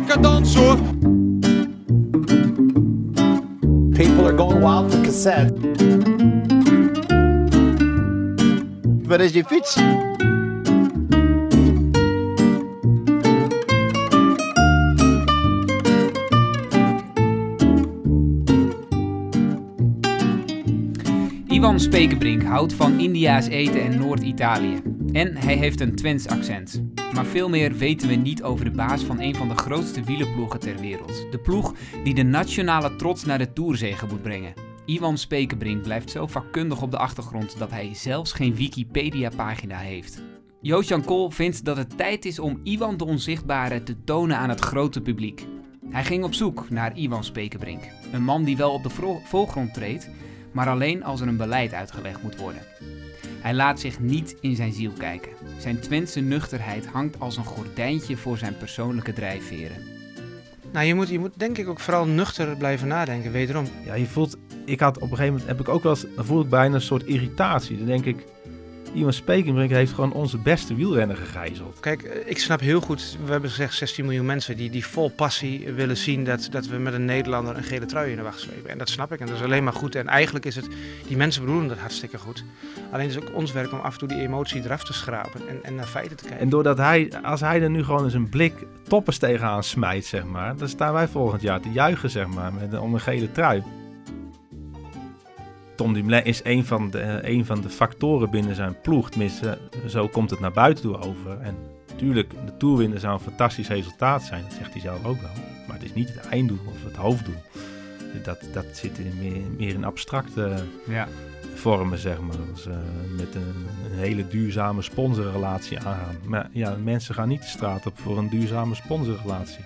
lekker dansen hoor. People are going wild for cassette. Waar is je fiets? Iwan Spekenbrink houdt van India's eten en Noord-Italië. En hij heeft een Twents accent. Maar veel meer weten we niet over de baas van een van de grootste wielerploegen ter wereld. De ploeg die de nationale trots naar de Tourzegen moet brengen. Iwan Spekenbrink blijft zo vakkundig op de achtergrond dat hij zelfs geen Wikipedia-pagina heeft. Joost-Jan Kool vindt dat het tijd is om Iwan de Onzichtbare te tonen aan het grote publiek. Hij ging op zoek naar Iwan Spekenbrink. Een man die wel op de voorgrond treedt, maar alleen als er een beleid uitgelegd moet worden. Hij laat zich niet in zijn ziel kijken. Zijn Twentse nuchterheid hangt als een gordijntje voor zijn persoonlijke drijfveren. Nou, je moet, je moet denk ik ook vooral nuchter blijven nadenken, wederom. Ja, je voelt, ik had op een gegeven moment, heb ik ook wel eens, dan voel ik bijna een soort irritatie. Dan denk ik, iemand Spekenbrink heeft gewoon onze beste wielrenner gegijzeld. Kijk, eh, ik snap heel goed, we hebben gezegd 16 miljoen mensen die, die vol passie willen zien dat, dat we met een Nederlander een gele trui in de wacht slepen. En dat snap ik en dat is alleen maar goed. En eigenlijk is het, die mensen bedoelen dat hartstikke goed. Alleen is het ook ons werk om af en toe die emotie eraf te schrapen en, en naar feiten te kijken. En doordat hij, als hij er nu gewoon eens een blik toppers tegenaan smijt, zeg maar, dan staan wij volgend jaar te juichen, zeg maar, met, om een gele trui. Tom Dumoulin is een van, de, eh, een van de factoren binnen zijn ploeg. Tenminste, zo komt het naar buiten toe over. En natuurlijk, de Tour winnen zou een fantastisch resultaat zijn. Dat zegt hij zelf ook wel. Maar het is niet het einddoel of het hoofddoel. Dat, dat zit in meer, meer in abstracte Ja. vormen, zeg maar. Eh, met een, een hele duurzame sponsorrelatie aangaan. Maar ja, mensen gaan niet de straat op voor een duurzame sponsorrelatie.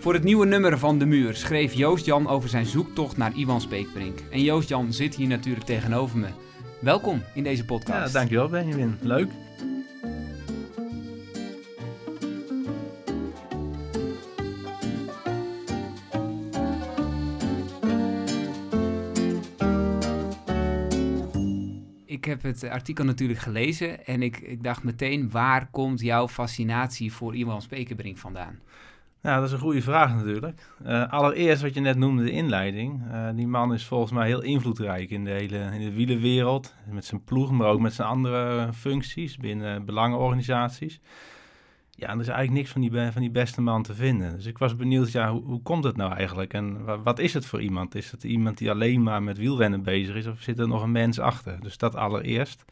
Voor het nieuwe nummer van De Muur schreef Joost-Jan over zijn zoektocht naar Iwan Speekbrink. En Joost-Jan zit hier natuurlijk tegenover me. Welkom in deze Ja, podcast. dankjewel Benjamin. Leuk. Ik heb het artikel natuurlijk gelezen en ik, ik dacht meteen, waar komt jouw fascinatie voor Iwan Spekenbrink vandaan? Nou, dat is een goede vraag natuurlijk. Eh, allereerst wat je net noemde, de inleiding. Eh, die man is volgens mij heel invloedrijk in de hele in de wielenwereld. Met zijn ploeg, maar ook met zijn andere functies binnen belangenorganisaties. Ja, en er is eigenlijk niks van die, van die beste man te vinden. Dus ik was benieuwd, ja, hoe, hoe komt het nou eigenlijk? En wa- wat is het voor iemand? Is het iemand die alleen maar met wielrennen bezig is? Of zit er nog een mens achter? Dus dat allereerst.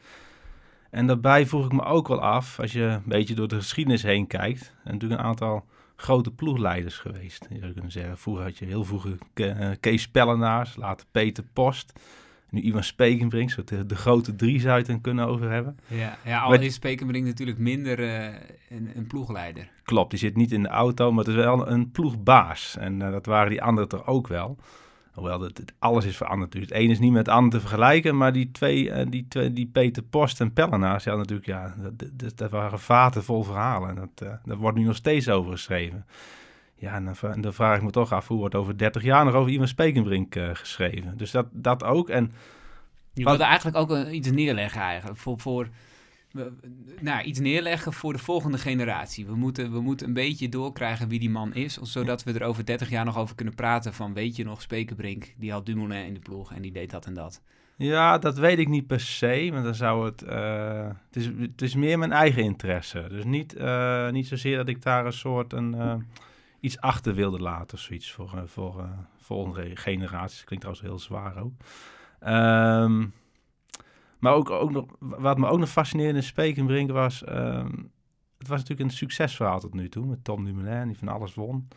En daarbij vroeg ik me ook wel af, als je een beetje door de geschiedenis heen kijkt. En natuurlijk een aantal grote ploegleiders geweest. Je zou kunnen zeggen, vroeger had je heel vroeger eh, Kees Pellenaars, later Peter Post. Nu Ivan Spekenbrink, zo de, de grote drie zou je het dan kunnen over hebben. Ja, ja al is Spekenbrink natuurlijk minder eh, een, een ploegleider. Klopt, die zit niet in de auto, maar het is wel een ploegbaas. En eh, dat waren die anderen toch ook wel. Hoewel, het- alles is veranderd. Dus het een is niet met het ander te vergelijken, maar die twee, eh, die, twee die Peter Post en Pellenaars, ja natuurlijk, ja, dat, dat, dat waren vaten vol verhalen. En dat, eh, daar wordt nu nog steeds over geschreven. Ja, en dan, dan vraag ik me toch af, hoe wordt over 30 jaar nog over Ivan Spekenbrink eh, geschreven? Dus dat, dat ook. En Je Wat- wilde eigenlijk ook iets neerleggen eigenlijk. Voor, voor, nou, iets neerleggen voor de volgende generatie. We moeten, we moeten een beetje doorkrijgen wie die man is. Zodat we er over 30 jaar nog over kunnen praten van... weet je nog, Spekenbrink, die had Dumoulin in de ploeg en die deed dat en dat. Ja, dat weet ik niet per se, want dan zou het... eh, het, is, het is meer mijn eigen interesse. Dus niet, eh, niet zozeer dat ik daar een soort een, eh, iets achter wilde laten of zoiets voor, voor volgende generaties. Klinkt trouwens heel zwaar ook. Ehm, maar ook, ook nog, wat me ook nog fascineerde in Spekenbrink was... ehm, het was natuurlijk een succesverhaal tot nu toe met Tom Dumoulin, die van alles won.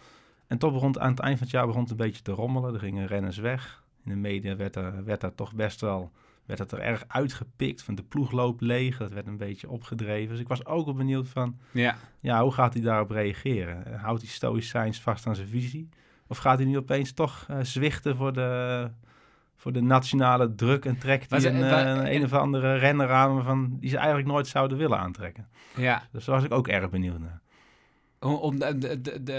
En toch begon het, aan het eind van het jaar begon het een beetje te rommelen. Er gingen renners weg. In de media werd er, werd daar toch best wel werd het er erg uitgepikt. Van de ploeg loopt leeg. Dat werd een beetje opgedreven. Dus ik was ook wel benieuwd van, Ja, ja, hoe gaat hij daarop reageren? Houdt hij stoïcijns vast aan zijn visie? Of gaat hij nu opeens toch eh, zwichten voor de, voor de nationale druk en trekt Maar hij ze- een, eh, een, ja. een of andere renner aan van, die ze eigenlijk nooit zouden willen aantrekken? ja. Dus daar was ik ook erg benieuwd naar. Om, om de, de, de,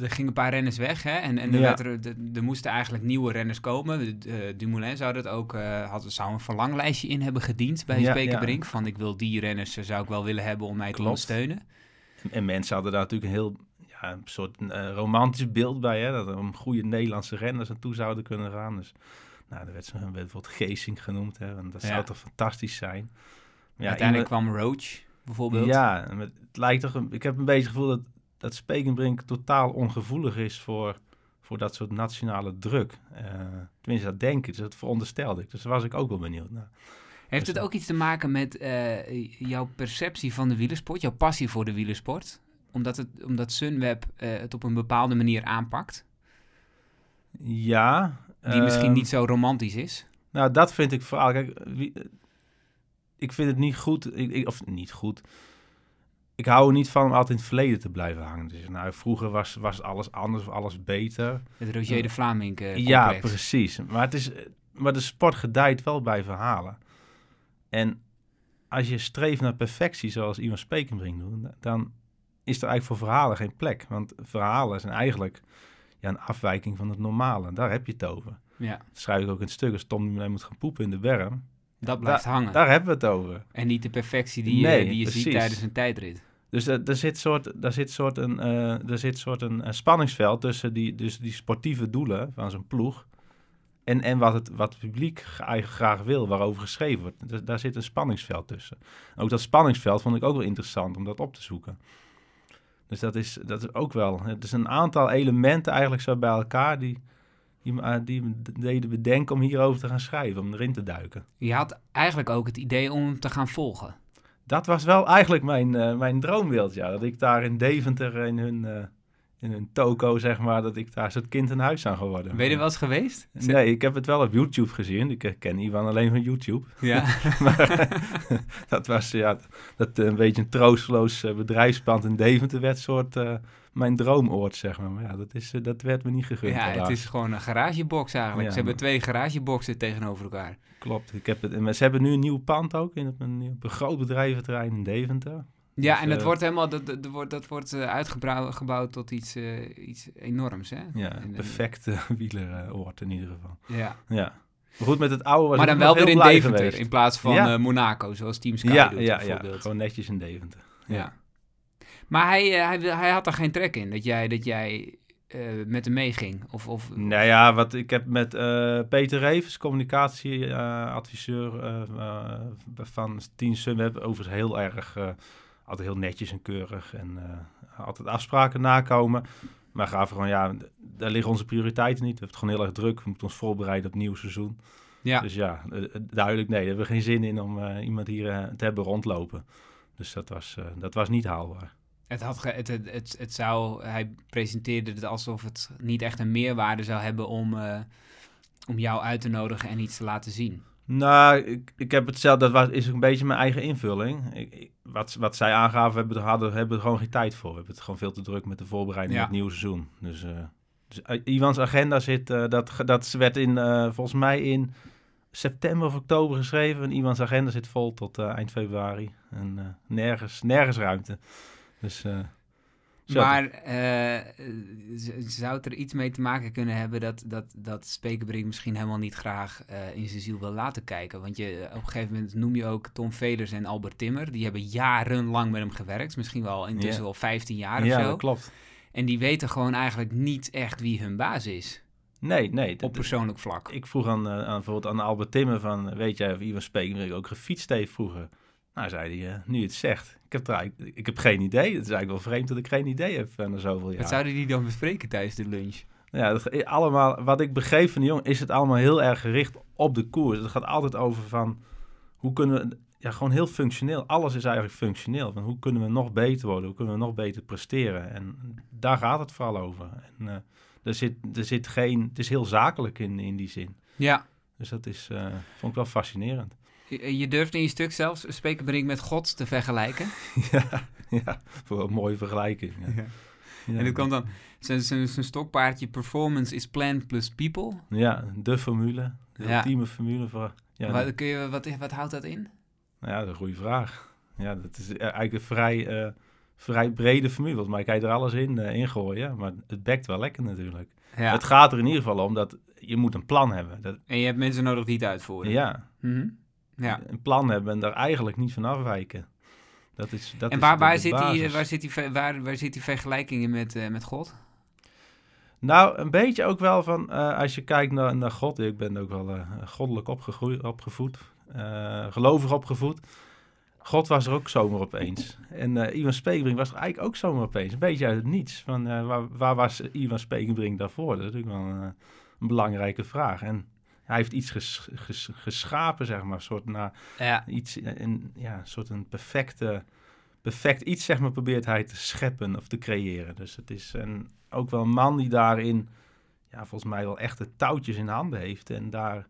er gingen een paar renners weg, hè? En, en er, Ja. er, de- er moesten eigenlijk nieuwe renners komen. De- Dumoulin zou dat ook, eh, had, zou een verlanglijstje in hebben gediend bij Ja, Spekenbrink. Van ik wil die renners, eh, zou ik wel willen hebben om mij te Klopt. ondersteunen. En mensen hadden daar natuurlijk een heel ja, een soort eh, romantisch beeld bij, hè, dat er een goede Nederlandse renners naartoe zouden kunnen gaan. Dus nou, er werd, zo, werd bijvoorbeeld Geesink genoemd, hè, want dat Ja. zou toch fantastisch zijn. Maar ja, Uiteindelijk iemand- kwam Roach bijvoorbeeld. ja, en het lijkt toch. een- Ik heb een beetje het gevoel dat, dat Spekenbrink totaal ongevoelig is voor, voor dat soort nationale druk. Eh, tenminste, dat denk ik. Dus dat veronderstelde ik. Dus daar was ik ook wel benieuwd naar. Heeft het ook iets te maken met eh, jouw perceptie van de wielersport, jouw passie voor de wielersport? Omdat, het, omdat Sunweb eh, het op een bepaalde manier aanpakt, Ja. die misschien ehm, niet zo romantisch is? Nou, dat vind ik vooral. Kijk, wie, ik vind het niet goed. Ik, ik- of niet goed. Ik hou er niet van om altijd in het verleden te blijven hangen. Dus, nou, vroeger was, was alles anders, of alles beter. Het Roger de Vlaming eh, ja, precies. Maar, het is, maar de sport gedijt wel bij verhalen. En als je streeft naar perfectie, zoals Ivan Spekenbrink doet, dan is er eigenlijk voor verhalen geen plek. Want verhalen zijn eigenlijk ja, een afwijking van het normale. Daar heb je het over. Ja, Dat schrijf ik ook in het stuk. Als Tom meer moet gaan poepen in de berm. dat blijft hangen. Daar hebben we het over. En niet de perfectie die, je die je ziet tijdens een tijdrit. Dus er, er zit soort, daar zit soort een, eh, er zit soort een, eh, spanningsveld tussen die, dus die sportieve doelen van zo'n ploeg. En, en wat, het, wat het publiek eigenlijk graag wil, waarover geschreven wordt. Dus daar zit een spanningsveld tussen. Ook dat spanningsveld vond ik ook wel interessant om dat op te zoeken. Dus dat is, dat is ook wel. Het is een aantal elementen eigenlijk zo bij elkaar die, die, me, eh, die deden bedenken om hierover te gaan schrijven, om erin te duiken. Je had eigenlijk ook het idee om hem te gaan volgen. Dat was wel eigenlijk mijn, eh, mijn droombeeld, ja. Dat ik daar in Deventer in hun, eh, in hun toko, zeg maar, dat ik daar zo'n kind in huis zou geworden. Ben je er wel eens geweest? Nee, ik heb het wel op YouTube gezien. Ik ken Ivan alleen van YouTube. Ja. Maar dat was ja, dat eh, een beetje een troosteloos eh, bedrijfspand in Deventer werd soort eh, mijn droomoord, zeg maar. Maar ja, dat, is, dat werd me niet gegund. ja, het is gewoon een garagebox eigenlijk. Ja, Ze hebben maar- twee garageboxen tegenover elkaar. Klopt. Ik heb het, maar ze hebben nu een nieuw pand ook in op een, op een groot bedrijventerrein in Deventer. Ja, Dus, en dat eh, wordt helemaal dat, dat, wordt, dat wordt eh, uitgebouwd tot iets, eh, iets enorms, hè? Ja, En, een perfecte wieleroord in ieder geval. Ja. Ja. Maar goed, met het oude was Maar dan wel weer in Deventer geweest. in plaats van Ja. Monaco, zoals Team Sky ja, doet ja, ja, bijvoorbeeld. gewoon netjes in Deventer. Ja. Maar hij, hij, hij had er geen trek in dat jij, dat jij met hem meeging. Of, of, Nou ja, wat ik heb met Peter Reeves, communicatieadviseur eh, van Team Sunweb, overigens heel erg, altijd heel netjes en keurig en eh, altijd afspraken nakomen. Maar gaven gewoon, ja, daar liggen onze prioriteiten niet. We hebben het gewoon heel erg druk. We moeten ons voorbereiden op het nieuw seizoen. ja. Dus ja, eh, eh, duidelijk, nee, daar hebben we geen zin in om iemand hier te hebben rondlopen. Dus dat was, dat was niet haalbaar. Het, had ge- het, het, het, het zou, hij presenteerde het alsof het niet echt een meerwaarde zou hebben om, om jou uit te nodigen en iets te laten zien. Nou, ik, ik heb het zelf, dat was, is een beetje mijn eigen invulling. Ik, wat, wat zij aangaven, hebben we, er, hadden, hebben er gewoon geen tijd voor. We hebben het gewoon veel te druk met de voorbereiding Ja. op het nieuwe seizoen. Dus, eh, dus eh, Ivans agenda zit, eh, dat, dat werd in, volgens mij in september of oktober geschreven. En Ivans agenda zit vol tot eind februari. En nergens, nergens ruimte. Dus, zo. Maar eh, zou het er iets mee te maken kunnen hebben dat, dat, dat Spekerbrink misschien helemaal niet graag eh, in zijn ziel wil laten kijken? Want je, op een gegeven moment noem je ook Tom Velers en Albert Timmer. Die hebben jarenlang met hem gewerkt, misschien wel intussen Ja. wel 15 jaar of ja, zo. dat klopt. En die weten gewoon eigenlijk niet echt wie hun baas is, Nee, nee. op persoonlijk vlak. Ik vroeg aan, eh, aan, bijvoorbeeld aan Albert Timmer van, weet jij of Ivan Spekenbrink ook gefietst heeft vroeger? Nou, zei hij, eh, nu je het zegt. Ik heb, er ik heb geen idee. Het is eigenlijk wel vreemd dat ik geen idee heb eh, na zoveel jaar. Wat zouden die dan bespreken tijdens de lunch? Ja, dat, allemaal, wat ik begreep van die jongen, is het allemaal heel erg gericht op de koers. Het gaat altijd over van, hoe kunnen we, ja, gewoon heel functioneel. Alles is eigenlijk functioneel. Van hoe kunnen we nog beter worden? Hoe kunnen we nog beter presteren? En daar gaat het vooral over. En eh, er, zit, er zit geen, het is heel zakelijk in, in die zin. Ja, Dus dat is, vond ik wel fascinerend. Je je durft in je stuk zelfs Spekerbrink met God te vergelijken. ja, ja, voor een mooie vergelijking. Ja. Ja. En dat komt dan, zijn, zijn, zijn stokpaardje performance is plan plus people. Ja, de formule. De Ja. ultieme formule voor... Ja, wat, kun je, wat, wat houdt dat in? nou ja, dat is een goede vraag. Ja, dat is eigenlijk een vrij, eh, vrij brede formule. Volgens mij kan je er alles in eh, ingooien. Maar het bekt wel lekker natuurlijk. Ja. Het gaat er in ieder geval om dat je moet een plan hebben. Dat, En je hebt mensen nodig die het uitvoeren. ja, Mhm. Ja. een plan hebben en daar eigenlijk niet van afwijken. Dat is, dat en is waar, de zit die, basis. waar, zit die, waar, waar zit die vergelijking in met, eh, met God? Nou, een beetje ook wel van, eh, als je kijkt naar, naar God, ik ben ook wel eh, goddelijk opgegroeid, opgevoed, eh, gelovig opgevoed. God was er ook zomaar opeens. En eh Ivan Spekenbrink was er eigenlijk ook zomaar opeens. Een beetje uit het niets. Van, eh, waar, waar was Ivan Spekenbrink daarvoor? Dat is natuurlijk wel een, eh, een belangrijke vraag. En hij heeft iets ges- ges- geschapen, zeg maar. Een soort, naar Ja. iets, een, ja, een soort een perfecte, perfect iets, zeg maar, probeert hij te scheppen of te creëren. Dus het is een, ook wel een man die daarin, ja, volgens mij wel echt de touwtjes in handen heeft. En daar,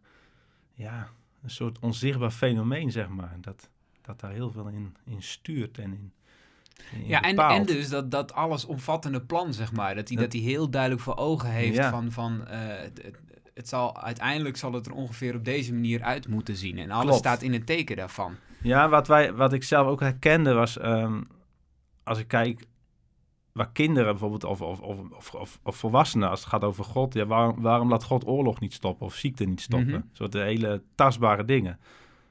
ja, een soort onzichtbaar fenomeen, zeg maar. Dat, dat daar heel veel in, in stuurt en in, in Ja, en, dus dat, dat allesomvattende plan, zeg maar. Dat hij, Dat- heel duidelijk voor ogen heeft Ja. van... van eh, het, zal, uiteindelijk zal het er ongeveer op deze manier uit moeten zien. En alles Klopt. staat in het teken daarvan. Ja, wat, wij, wat ik zelf ook herkende was, ehm, als ik kijk waar kinderen bijvoorbeeld, of, of, of, of, volwassenen, als het gaat over God, ja, waarom, waarom laat God oorlog niet stoppen of ziekte niet stoppen? Mhm. soort hele tastbare dingen.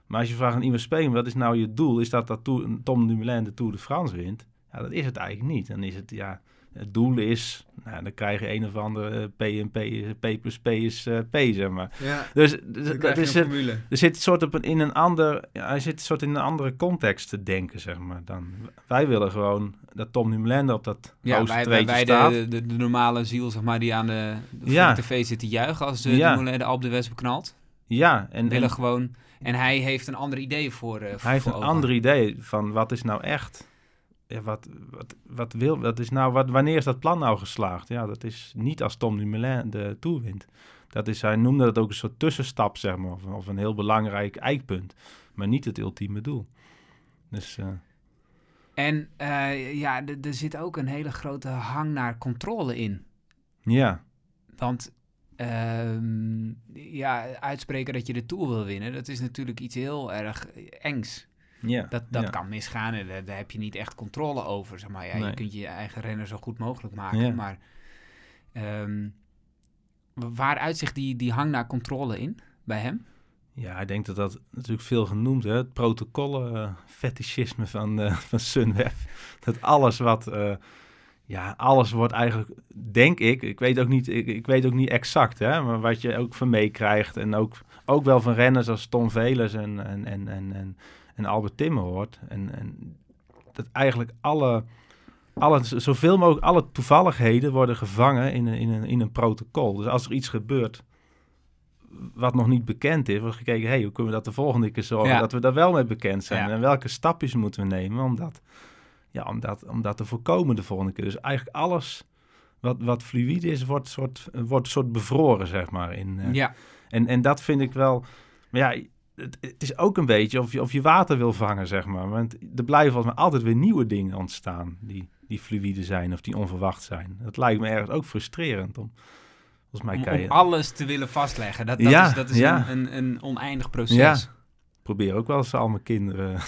Maar als je vraagt aan iemand spelen, wat is nou je doel? Is dat dat Tom Dumoulin de Tour de France wint? Ja, dat is het eigenlijk niet. Dan is het, ja, het doel is, nou, dan krijg je een of andere eh, P en P, P plus P is eh, P, zeg maar. Ja, Dus dat is het. formule. Er zit een soort op een, in een ander, hij zit een soort in een andere context te denken, zeg maar. Dan, wij willen gewoon dat Tom Dumoulin op dat Ja, wij, wij, wij staat. de, de, de normale ziel, zeg maar, die aan de, de Ja. tv zit te juichen als de Ja. De West beknalt. ja, en, en willen gewoon... En hij heeft een ander idee voor, eh voor hij heeft een ogen. ander idee van wat is nou echt. Ja, wat, wat, wat wil, wat is nou, wat, wanneer is dat plan nou geslaagd? Ja, dat is niet als Tom Dumoulin de Tour wint. Dat is, hij noemde dat ook een soort tussenstap, zeg maar, of, of een heel belangrijk eikpunt. Maar niet het ultieme doel. Dus eh, En eh, ja, er zit ook een hele grote hang naar controle in. ja, Want ehm, ja, uitspreken dat je de Tour wil winnen, dat is natuurlijk iets heel erg engs. Ja. Dat, dat ja. kan misgaan en daar, daar heb je niet echt controle over. Zeg maar. ja, Je kunt je eigen renner zo goed mogelijk maken, Ja. maar ehm, wa- waar uitzicht die, die hang naar controle in bij hem? Ja, ik denk dat dat natuurlijk veel genoemd hè? Het protocollen eh, fetischisme van, eh van Sunweb. Dat alles wat, eh, ja, alles wordt eigenlijk, denk ik, ik weet ook niet, ik, ik weet ook niet exact, hè, maar wat je ook van meekrijgt en ook, ook wel van renners als Tom Velers en, en, en, en, en, en Albert Timmer hoort. En, en dat eigenlijk alle, alle, zoveel mogelijk, alle toevalligheden worden gevangen in een, in een, in een protocol. Dus als er iets gebeurt wat nog niet bekend is, wordt gekeken, hey, hoe kunnen we dat de volgende keer zorgen Ja. dat we daar wel mee bekend zijn? Ja. En welke stapjes moeten we nemen om dat, ja, om dat, om dat te voorkomen de volgende keer? Dus eigenlijk alles wat, wat fluïde is, wordt soort, wordt soort bevroren, zeg maar. In, eh, Ja, en, en dat vind ik wel, maar ja, het, het is ook een beetje of je, of je water wil vangen, zeg maar. Want er blijven volgens mij altijd weer nieuwe dingen ontstaan die, die fluïde zijn of die onverwacht zijn. Dat lijkt me ergens ook frustrerend om, volgens mij om, kan om je... alles te willen vastleggen. Dat, dat Ja, is, dat is ja. een, een, een oneindig proces. Ja. probeer ook wel eens al mijn kinderen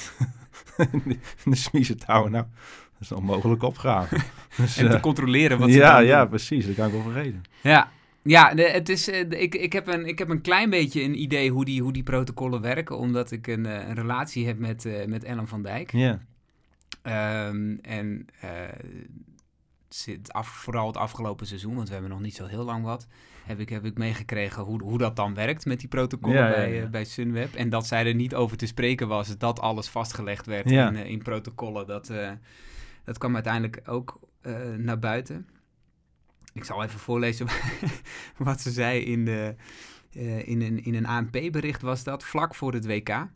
in de smiezen te houden. Nou, dat is een onmogelijk opgave. Dus, En te eh, controleren wat ze ja, ja, precies. Dat kan ik wel vergeten. Ja, ja het is, eh, ik, ik, heb een, ik heb een klein beetje een idee hoe die, hoe die protocollen werken, omdat ik een, eh, een relatie heb met, eh, met Ellen van Dijk. Ja, Ehm, en zit af, vooral het afgelopen seizoen, want we hebben nog niet zo heel lang wat, heb ik, heb ik meegekregen hoe, hoe dat dan werkt met die protocollen Ja, bij, ja. bij Sunweb. En dat zij er niet over te spreken was, dat alles vastgelegd werd in, in protocollen. Dat, dat kwam uiteindelijk ook naar buiten. Ik zal even voorlezen wat ze zei in, de, eh, in een, in een ANP-bericht was dat, vlak voor het WK.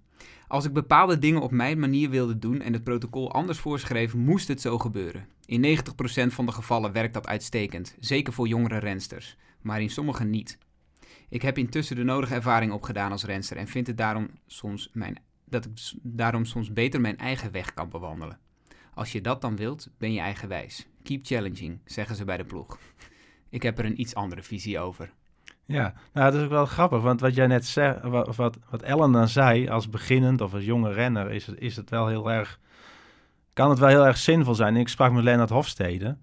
Als ik bepaalde dingen op mijn manier wilde doen en het protocol anders voorschreef, moest het zo gebeuren. In 90% van de gevallen werkt dat uitstekend, zeker voor jongere rensters, maar in sommige niet. Ik heb intussen de nodige ervaring opgedaan als renster en vind het daarom soms mijn, dat ik daarom soms beter mijn eigen weg kan bewandelen. Als je dat dan wilt, ben je eigenwijs. Keep challenging, zeggen ze bij de ploeg. Ik heb er een iets andere visie over. ja. Nou, dat is ook wel grappig. Want wat jij net zei, wat, wat, wat Ellen dan zei, als beginnend of als jonge renner, is, het- is het wel heel erg... Kan het wel heel erg zinvol zijn. Ik sprak met Lennart Hofstede.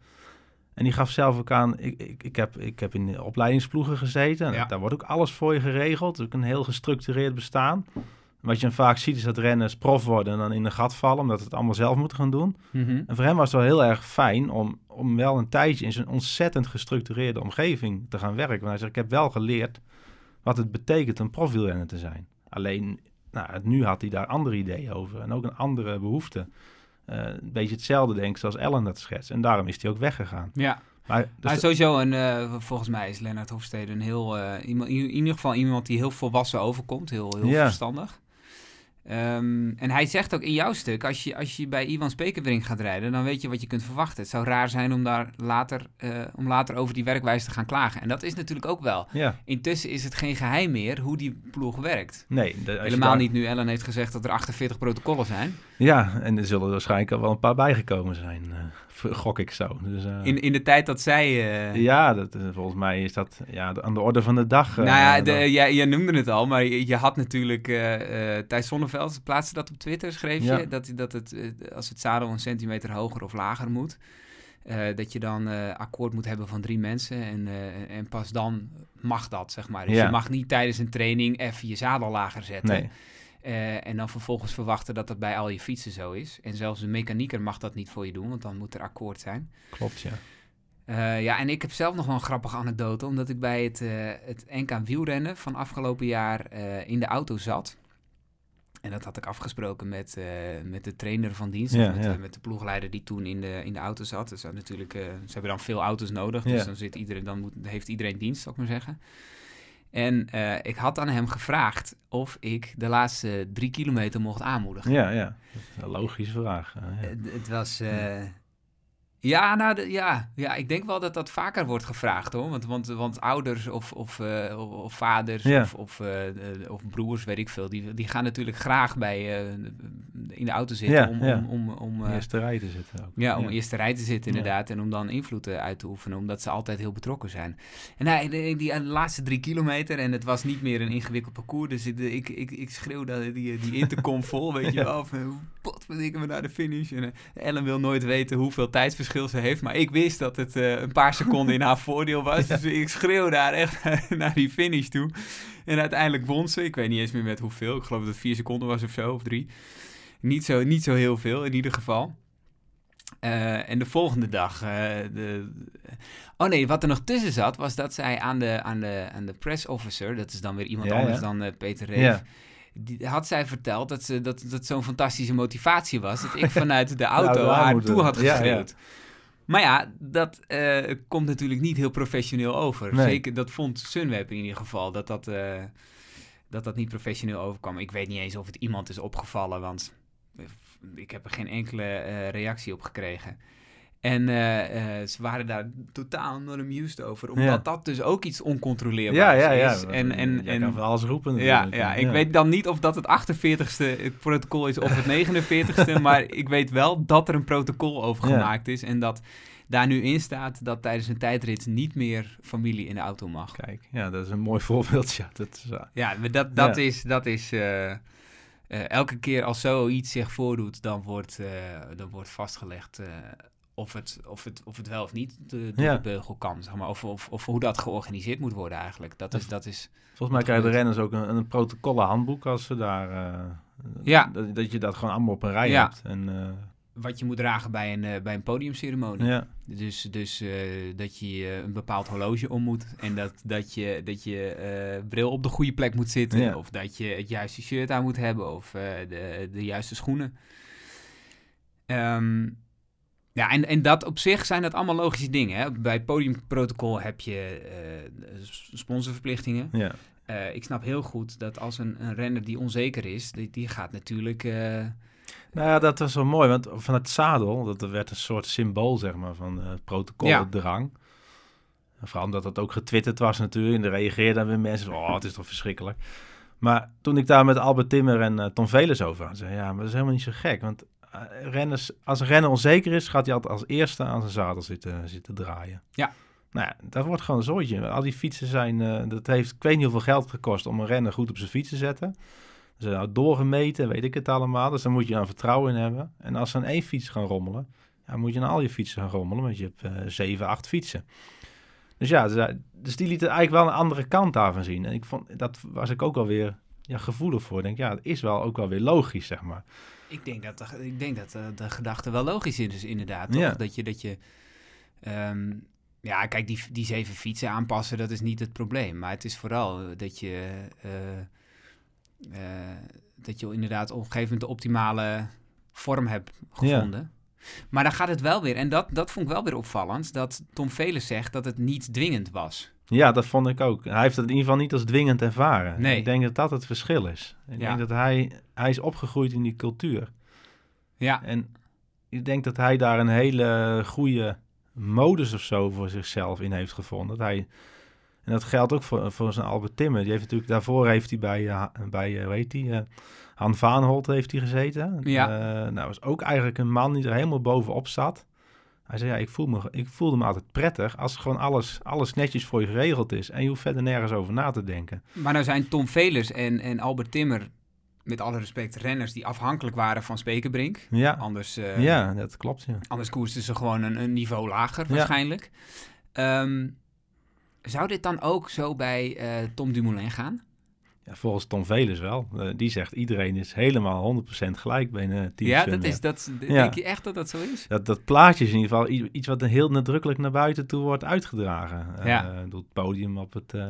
En die gaf zelf ook aan, ik, ik, ik, heb, ik heb in de opleidingsploegen gezeten. En Ja. Daar wordt ook alles voor je geregeld. Ook een heel gestructureerd bestaan. Wat je dan vaak ziet is dat renners prof worden en dan in een gat vallen, omdat ze het allemaal zelf moeten gaan doen. Mhm. En voor hem was het wel heel erg fijn om, om wel een tijdje in zo'n ontzettend gestructureerde omgeving te gaan werken. Want hij zegt, ik heb wel geleerd wat het betekent een profielrenner te zijn. Alleen, nou, nu had hij daar andere ideeën over en ook een andere behoefte. Eh, een beetje hetzelfde denk ik zoals Ellen dat schetst. En daarom is hij ook weggegaan. Ja, Maar, dus maar sowieso een, eh, volgens mij is Lennart Hofstede een heel, eh, iemand, in ieder geval iemand die heel volwassen overkomt, heel, heel Ja. verstandig. Ehm, en hij zegt ook in jouw stuk, als je, als je bij Ivan Spekerbrink gaat rijden, dan weet je wat je kunt verwachten. Het zou raar zijn om daar later, eh, om later over die werkwijze te gaan klagen. En dat is natuurlijk ook wel. ja, Intussen is het geen geheim meer hoe die ploeg werkt. nee. de- je Helemaal daar- niet nu Ellen heeft gezegd dat er 48 protocollen zijn. Ja, en er zullen waarschijnlijk al wel een paar bijgekomen zijn, eh, gok ik zo. Dus, eh, In, in de tijd dat zij... Ja, dat, volgens mij is dat ja, aan de orde van de dag. nou ja, dan- jij noemde het al, maar je, je had natuurlijk... eh Thijs Zonneveld plaatste dat op Twitter, schreef Ja. je. Dat, dat het, eh, als het zadel een centimeter hoger of lager moet... eh, dat je dan eh, akkoord moet hebben van drie mensen. En, en pas dan mag dat, zeg maar. Dus Ja. je mag niet tijdens een training even je zadel lager zetten. Nee, en dan vervolgens verwachten dat dat bij al je fietsen zo is. En zelfs de mechanieker mag dat niet voor je doen, want dan moet er akkoord zijn. klopt ja. Ja, en ik heb zelf nog wel een grappige anekdote, omdat ik bij het, eh, het NK wielrennen van afgelopen jaar in de auto zat. En dat had ik afgesproken met, eh, met de trainer van dienst, Ja, met, ja. eh, met de ploegleider die toen in de, in de auto zat. Dus natuurlijk, eh, ze hebben dan veel auto's nodig, dus Ja. dan zit iedereen, dan moet, heeft iedereen dienst, zou ik maar zeggen. En ik had aan hem gevraagd of ik de laatste drie kilometer mocht aanmoedigen. Ja, ja. Dat is een logische vraag. het was. Ja, nou, de- ja, ja, ik denk wel dat dat vaker wordt gevraagd hoor. Want, want, want ouders of, of, eh, of, vaders Ja. of, of, eh, eh, of broers, weet ik veel, die, die gaan natuurlijk graag bij, in de auto zitten Ja, om, ja. om, om, om, eh, Eerste rij te zitten ook. ja, om eerste rij te zitten Ja. inderdaad. En om dan invloed eh, uit te oefenen, omdat ze altijd heel betrokken zijn. En hij, die, die, eh, laatste drie kilometer, en het was niet meer een ingewikkeld parcours. Dus ik, ik, ik, ik schreeuwde die, die intercom vol, weet je wel. Van, we naar de finish. En Ellen wil nooit weten hoeveel tijdsverschil ze heeft. Maar ik wist dat het eh, een paar seconden in haar voordeel was. Dus ik schreeuwde daar echt naar die finish toe. En uiteindelijk won ze. Ik weet niet eens meer met hoeveel. Ik geloof dat het vier seconden was of zo, of drie. Niet zo, niet zo heel veel in ieder geval. Eh, en de volgende dag. eh, de, oh nee, wat er nog tussen zat, was dat zij aan de, aan de, aan de press officer, dat is dan weer iemand Ja, anders ja. dan eh, Peter Reef. Ja. Die, had zij verteld dat ze, dat, dat zo'n fantastische motivatie was. Dat ik vanuit de auto haar toe had geschreeuwd. Maar ja, dat komt natuurlijk niet heel professioneel over. Nee. Zeker, dat vond Sunweb in ieder geval, dat dat, dat dat niet professioneel overkwam. Ik weet niet eens of het iemand is opgevallen, want ik heb er geen enkele eh, reactie op gekregen. En eh, eh, ze waren daar totaal not amused over, omdat Ja. dat dus ook iets oncontroleerbaars ja, ja. is. En, en, Jij en, kan van alles roepen ja, ja, ik weet dan niet of dat het 48ste protocol is of het 49ste, maar ik weet wel dat er een protocol over gemaakt is en dat daar nu in staat dat tijdens een tijdrit niet meer familie in de auto mag. Kijk, ja, dat is een mooi voorbeeld. Ja, dat is, Ja, dat, dat is, dat is elke keer als zoiets zich voordoet, dan wordt, eh, dan wordt vastgelegd eh, of, het, of, het, of het wel of niet de, door Ja. de beugel kan, zeg maar, of, of, of hoe dat georganiseerd moet worden eigenlijk. Dat is, dat is volgens mij krijgen de renners ook een, een protocollenhandboek als ze daar... eh, Ja. Dat, dat je dat gewoon allemaal op een rij Ja. hebt. En, eh, wat je moet dragen bij een, eh, bij een podiumceremonie. ja. Dus, dus eh, dat je eh, een bepaald horloge om moet. En dat, dat je, dat je bril op de goede plek moet zitten. Ja. Of dat je het juiste shirt aan moet hebben. Of de, de juiste schoenen. Ehm, ja, en, en dat op zich zijn dat allemaal logische dingen. Hè? Bij podiumprotocol heb je sponsorverplichtingen. ja. Ik snap heel goed dat als een, een renner die onzeker is, die, die gaat natuurlijk... eh, Nou ja, dat was wel mooi, want van het zadel, dat werd een soort symbool, zeg maar, van uh, protocoldrang. Ja. Vooral omdat het ook getwitterd was natuurlijk, en er reageerden weer mensen oh, het is toch verschrikkelijk. Maar toen ik daar met Albert Timmer en uh, Tom Velers over had, zei ja, maar dat is helemaal niet zo gek, want uh, renners, als een renner onzeker is, gaat hij altijd als eerste aan zijn zadel zitten, zitten draaien. Ja. Nou ja, dat wordt gewoon een zooitje. Al die fietsen zijn, dat heeft, ik weet niet hoeveel geld gekost om een renner goed op zijn fiets te zetten. Ze nou doorgemeten, weet ik het allemaal. Dus daar moet je dan vertrouwen in hebben. En als ze aan één fiets gaan rommelen, ja, moet je aan al je fietsen gaan rommelen. Want je hebt uh, zeven, acht fietsen. Dus ja, dus die lieten eigenlijk wel een andere kant daarvan zien. En ik vond, dat was ik ook alweer ja, gevoelig voor. Ik denk, ja, het is wel ook wel weer logisch, zeg maar. Ik denk dat de, ik denk dat de, de gedachte wel logisch is, inderdaad. Toch? Ja. Dat je, dat je ehm, ja, kijk, die, die zeven fietsen aanpassen, dat is niet het probleem. Maar het is vooral eh, dat je, eh, eh, dat je inderdaad op een gegeven moment de optimale vorm hebt gevonden. Maar dan gaat het wel weer, en dat, dat vond ik wel weer opvallend, dat Tom Velers zegt dat het niet dwingend was. Ja, dat vond ik ook. Hij heeft het in ieder geval niet als dwingend ervaren. Nee. Ik denk dat dat het verschil is. Ik Ja. denk dat hij, hij is opgegroeid in die cultuur. Ja, En ik denk dat hij daar een hele goede modus of zo voor zichzelf in heeft gevonden. Dat hij, en dat geldt ook voor, voor zijn Albert Timmer. Die heeft natuurlijk, daarvoor heeft hij bij, eh, bij eh, hoe heet die, eh, Han Vaanholt heeft hij gezeten. Ja. Nou, was ook eigenlijk een man die er helemaal bovenop zat. Hij zei, ja, ik, voel me, ik voelde me altijd prettig als gewoon alles, alles netjes voor je geregeld is. En je hoeft verder nergens over na te denken. maar nou zijn Tom Velers en, en Albert Timmer, met alle respect, renners die afhankelijk waren van Spekerbrink. Ja, Anders, eh, ja dat klopt, ja. anders koersten ze gewoon een, een niveau lager Ja. waarschijnlijk. Zou dit dan ook zo bij eh, Tom Dumoulin gaan? ja volgens Tom Velers wel. Eh, die zegt, iedereen is helemaal 100% gelijk binnen Team ja, dat is, dat, Ja. denk je echt dat dat zo is? Dat, dat plaatje is in ieder geval iets wat heel nadrukkelijk naar buiten toe wordt uitgedragen. Ja. Eh, door het podium op het, eh,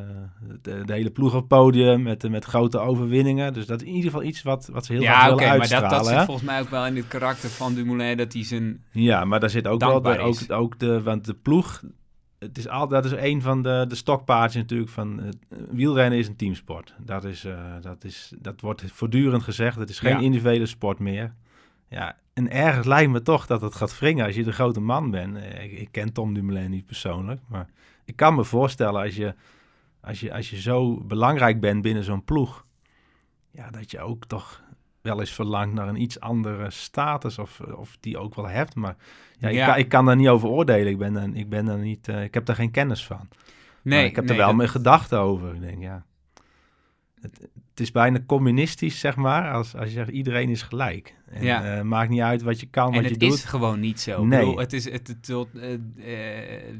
de, de hele ploeg op het podium met, met grote overwinningen. Dus dat is in ieder geval iets wat, wat ze heel ja, graag oké, willen maar uitstralen. dat, dat zit volgens mij ook wel in het karakter van Dumoulin, dat hij zijn... Ja, maar daar zit ook wel de, ook de, want de ploeg, het is altijd, dat is een van de, de stokpaardjes natuurlijk van eh, wielrennen is een teamsport. Dat, is, eh, dat, is, dat wordt voortdurend gezegd. Het is geen Ja. individuele sport meer. Ja, en ergens lijkt me toch dat het gaat wringen als je de grote man bent. Eh, Ik, ik ken Tom Dumoulin niet persoonlijk, maar ik kan me voorstellen als je, als je, als je zo belangrijk bent binnen zo'n ploeg, ja, dat je ook toch wel eens verlangt naar een iets andere status of, of die ook wel hebt. Maar ja, ik. Kan, ik kan daar niet over oordelen. Ik ben daar, ik ben daar niet, eh, ik heb daar geen kennis van. Nee, Maar ik heb nee, er wel dat- mijn gedachten over. Ik denk, ja, het, het is bijna communistisch, zeg maar, als, als je zegt iedereen is gelijk. En, Ja. eh, maakt niet uit wat je kan, En wat je het doet. is gewoon niet zo. Nee. Ik bedoel, het is, het, het, tot, eh,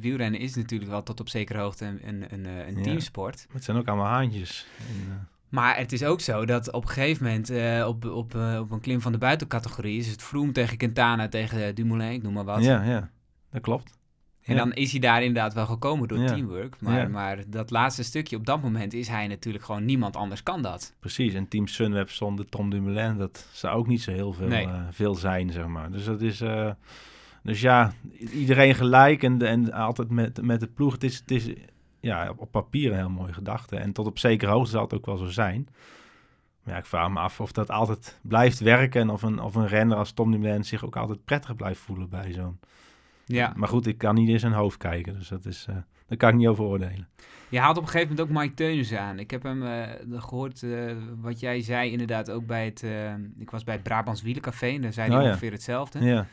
wielrennen is natuurlijk wel tot op zekere hoogte een, een, een, Ja. teamsport. Het zijn ook allemaal haantjes. En, Maar het is ook zo dat op een gegeven moment eh, op, op, eh, op een klim van de buitencategorie is het Froome tegen Quintana tegen Dumoulin, ik noem maar wat. ja, ja, dat klopt. En ja. dan is hij daar inderdaad wel gekomen door Ja. teamwork. Maar, Ja. maar dat laatste stukje, op dat moment is hij natuurlijk gewoon niemand anders kan dat. Precies, en Team Sunweb zonder Tom Dumoulin, dat zou ook niet zo heel veel, Nee. eh, veel zijn, zeg maar. Dus dat is, eh, dus ja, iedereen gelijk en, en altijd met, met de ploeg. Het is, het is ja, op- papier een heel mooie gedachte. En tot op zekere hoogte zal het ook wel zo zijn. Maar ja, ik vraag me af of dat altijd blijft werken en of een, of een renner als Tom Dumoulin zich ook altijd prettig blijft voelen bij zo'n... Ja. Maar goed, ik kan niet in zijn hoofd kijken, dus dat is, eh, daar kan ik niet over oordelen. Je haalt op een gegeven moment ook Mike Teunissen aan. Ik heb hem eh, gehoord eh, wat jij zei inderdaad ook bij het... ik was bij het Brabants Wielencafé en daar zei hij Oh ja. ongeveer hetzelfde. Ja,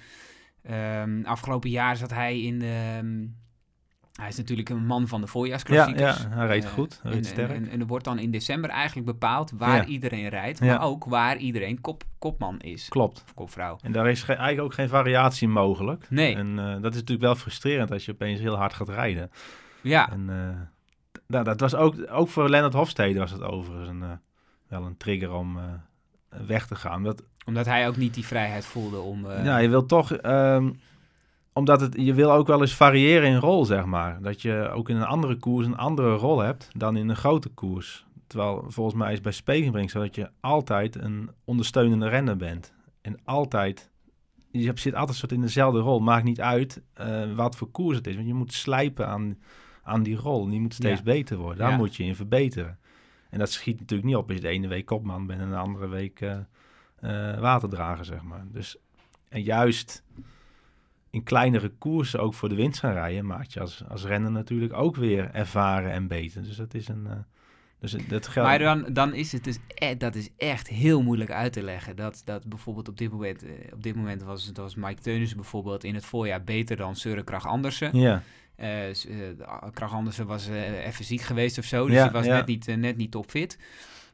Ehm, afgelopen jaar zat hij in de... ehm, hij is natuurlijk een man van de ja, voorjaarsklassiekers. ja, hij reed Eh, goed, hij reed en, sterk. En, en, er wordt dan in december eigenlijk bepaald waar Ja. iedereen rijdt, Ja. maar ook waar iedereen kop, kopman is. Klopt. Of kopvrouw. En daar is ge- eigenlijk ook geen variatie mogelijk. Nee, En eh, dat is natuurlijk wel frustrerend als je opeens heel hard gaat rijden. ja. En eh, nou, dat was ook, ook voor Lennart Hofstede was het overigens een, wel een trigger om weg te gaan. Dat, Omdat hij ook niet die vrijheid voelde om... ja, je wil toch, ehm, omdat het, je wil ook wel eens variëren in rol, zeg maar. Dat je ook in een andere koers een andere rol hebt dan in een grote koers. Terwijl volgens mij is bij Spegenbrink zo dat je altijd een ondersteunende renner bent. En altijd, je zit altijd soort in dezelfde rol. Maakt niet uit eh, wat voor koers het is. Want je moet slijpen aan, aan die rol. En die moet steeds Ja. beter worden. Daar Ja. moet je in verbeteren. En dat schiet natuurlijk niet op als je de ene week kopman bent en de andere week eh, waterdrager, zeg maar. Dus, en juist in kleinere koersen ook voor de winst gaan rijden, maakt je als, als renner natuurlijk ook weer ervaren en beter. Dus dat is een. eh, dus dat geldt. Maar dan, dan is het dus, e- dat is echt heel moeilijk uit te leggen. Dat, dat bijvoorbeeld op dit moment, eh, op dit moment was, het was Mike Teunissen bijvoorbeeld in het voorjaar beter dan Søren Krach Andersen. Ja, s- eh, Krach Andersen was even ziek geweest of zo, dus Ja, hij was ja. net, niet, net niet topfit.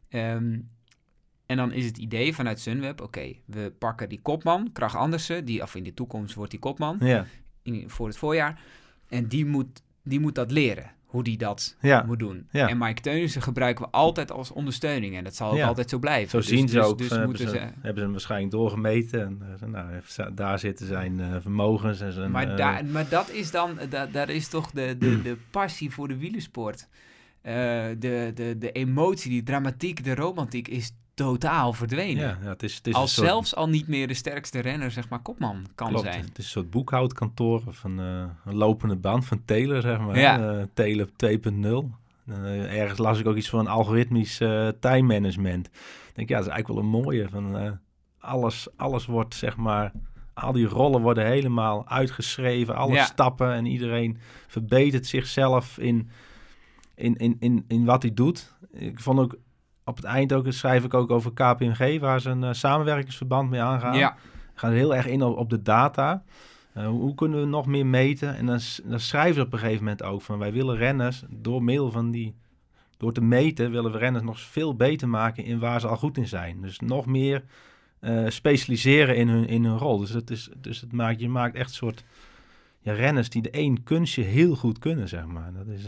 Ehm, en dan is het idee vanuit Sunweb, oké, we pakken die kopman, Krach Andersen, die, of in de toekomst wordt die kopman, ja, in, voor het voorjaar. En die moet, die moet dat leren. hoe die dat Ja. moet doen. Ja. En Mike Teunissen gebruiken we altijd als ondersteuning. En dat zal ook altijd zo blijven. Zo Dus- zien ze dus- ook, Dus eh, hebben, moeten ze, ze... hebben ze hem waarschijnlijk doorgemeten. En, eh, nou, daar zitten zijn eh, vermogens en zijn... Maar, daar, maar dat is dan, da, daar is toch de, de, de passie voor de wielersport. De, de, de emotie, die dramatiek, de romantiek is totaal verdwenen. ja, ja, het is, het is Als soort, zelfs al niet meer de sterkste renner, zeg maar, kopman kan klopt, zijn. Het is een soort boekhoudkantoor of een, eh, een lopende band van Taylor, zeg maar. Ja. Eh, Taylor 2.0. Eh, ergens las ik ook iets van een algoritmisch time management. Ik denk, ja, dat is eigenlijk wel een mooie. Van, alles, alles wordt, zeg maar... Al die rollen worden helemaal uitgeschreven. Alle Ja. stappen en iedereen verbetert zichzelf in, in, in, in, in wat hij doet. Ik vond ook op het eind ook, schrijf ik ook over KPMG, waar ze een eh, samenwerkingsverband mee aangaan. Ja, gaan heel erg in op, op de data. Eh, hoe kunnen we nog meer meten? En dan, dan schrijven ze op een gegeven moment ook van wij willen renners door middel van die, door te meten, willen we renners nog veel beter maken in waar ze al goed in zijn. Dus nog meer eh, specialiseren in hun, in hun rol. Dus, het is, dus het maakt, je maakt echt een soort ja, renners die de één kunstje heel goed kunnen, zeg maar. Dat is,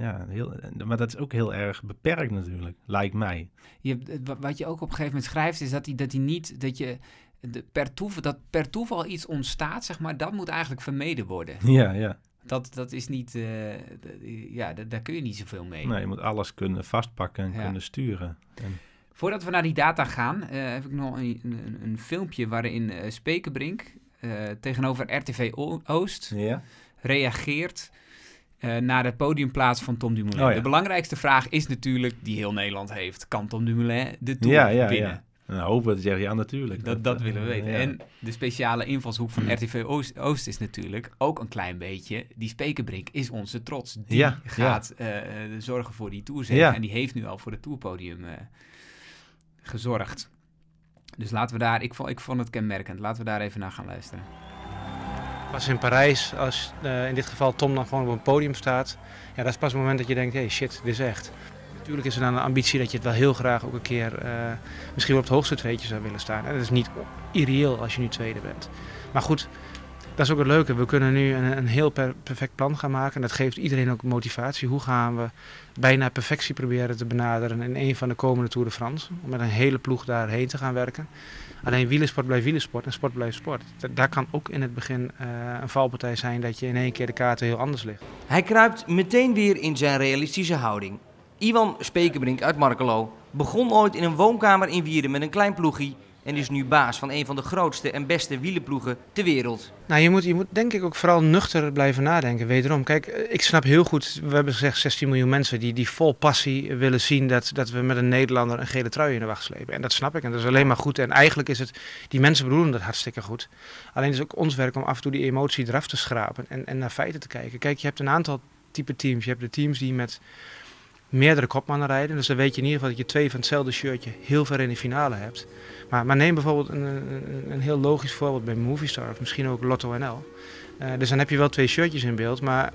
ja, heel, maar dat is ook heel erg beperkt natuurlijk, lijkt mij. je, wa- wat je ook op een gegeven moment schrijft, is dat hij dat hij niet, dat je de, per, toeval, dat per toeval iets ontstaat, zeg maar, dat moet eigenlijk vermeden worden. Ja, ja. Dat, dat is niet, eh, ja, daar kun je niet zoveel mee. Nee, je moet alles kunnen vastpakken en Ja. kunnen sturen. En, Voordat we naar die data gaan, eh, heb ik nog een, een, een filmpje waarin eh Spekenbrink eh, tegenover RTV Oost ja. reageert eh, naar de podiumplaats van Tom Dumoulin. Oh ja. De belangrijkste vraag is natuurlijk, die heel Nederland heeft, kan Tom Dumoulin de Tour Ja, ja, winnen? ja. En dan hopen te zeggen, ja, natuurlijk. Dat, dat eh, willen we weten. En de speciale invalshoek van RTV Oost, Oost is natuurlijk ook een klein beetje... Die Spekenbrink is onze trots. Die gaat eh, zorgen voor die Tourzege. Ja. En die heeft nu al voor het Tourpodium eh, gezorgd. Dus laten we daar... Ik vond, ik vond het kenmerkend. Laten we daar even naar gaan luisteren. Pas in Parijs, als eh, in dit geval Tom dan gewoon op een podium staat. Ja, dat is pas het moment dat je denkt, hey shit, dit is echt. Natuurlijk is er dan een ambitie dat je het wel heel graag ook een keer eh, misschien wel op het hoogste tweetje zou willen staan. En dat is niet irreëel als je nu tweede bent. Maar goed, dat is ook het leuke. We kunnen nu een, een heel per- perfect plan gaan maken. En dat geeft iedereen ook motivatie. Hoe gaan we bijna perfectie proberen te benaderen in een van de komende Tour de France. Om met een hele ploeg daarheen te gaan werken. Alleen wielersport blijft wielersport en sport blijft sport. Da- Daar kan ook in het begin eh, een valpartij zijn dat je in één keer de kaarten heel anders ligt. Hij kruipt meteen weer in zijn realistische houding. Iwan Spekerbrink uit Markelo begon ooit in een woonkamer in Wierden met een klein ploegie en is nu baas van een van de grootste en beste wielerploegen ter wereld. Nou, je moet, je moet denk ik ook vooral nuchter blijven nadenken. Wederom, kijk, eh, ik snap heel goed, we hebben gezegd 16 miljoen mensen die, die vol passie willen zien dat, dat we met een Nederlander een gele trui in de wacht slepen. En dat snap ik en dat is alleen maar goed. En eigenlijk is het, die mensen bedoelen dat hartstikke goed. Alleen is het ook ons werk om af en toe die emotie eraf te schrapen en, en naar feiten te kijken. Kijk, je hebt een aantal type teams. Je hebt de teams die met meerdere kopmannen rijden. Dus dan weet je in ieder geval dat je twee van hetzelfde shirtje heel ver in de finale hebt. Maar, maar neem bijvoorbeeld een, een, een heel logisch voorbeeld bij Movistar of misschien ook Lotto NL. Eh, dus dan heb je wel twee shirtjes in beeld, maar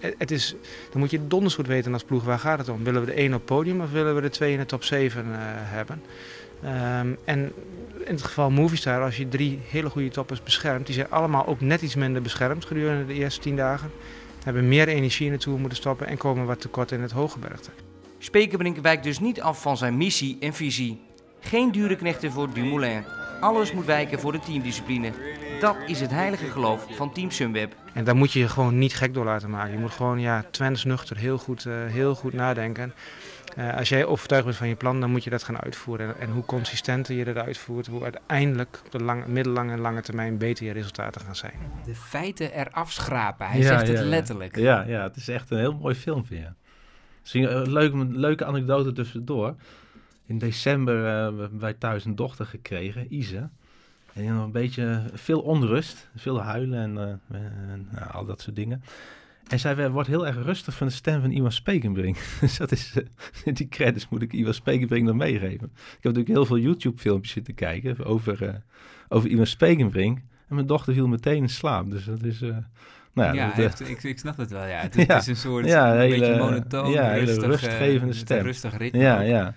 het is, dan moet je donders goed weten als ploeg waar gaat het om. Willen we de één op podium of willen we de twee in de top 7 eh, hebben? Ehm, en in het geval Movistar, als je drie hele goede toppers beschermt, die zijn allemaal ook net iets minder beschermd gedurende de eerste tien dagen. Hebben meer energie in de toer moeten stoppen en komen wat tekort in het hooggebergte. Spekerbrink wijkt dus niet af van zijn missie en visie. Geen dure knechten voor Dumoulin. Alles moet wijken voor de teamdiscipline. Dat is het heilige geloof van Team Sunweb. En daar moet je je gewoon niet gek door laten maken. Je moet gewoon, ja, nuchter, heel goed, eh, heel goed nadenken. Eh, als jij overtuigd bent van je plan, dan moet je dat gaan uitvoeren. En, en hoe consistenter je dat uitvoert, hoe uiteindelijk op de lange, middellange en lange termijn beter je resultaten gaan zijn. De feiten eraf schrapen. Hij Ja, zegt ja, het letterlijk. Ja, ja, het is echt een heel mooi filmpje. Ja. Misschien een leuke, een leuke anekdote tussendoor. In december eh, hebben wij thuis een dochter gekregen, Isa. En een beetje veel onrust, veel huilen en, eh, en nou, al dat soort dingen. En zij wordt heel erg rustig van de stem van Iwan Spekenbrink. Dus dat is, eh, die credits moet ik Iwan Spekenbrink nog meegeven. Ik heb natuurlijk heel veel YouTube-filmpjes zitten kijken over, eh over Iwan Spekenbrink. En mijn dochter viel meteen in slaap. Dus dat is... eh, nou Ja, dat, hij heeft- ik, ik snap het wel. Ja. Het, is- Ja. het is een soort Ja, een hele- beetje monotoon, ja, hele rustig, rustgevende stem. rustig ritme. ja, ja.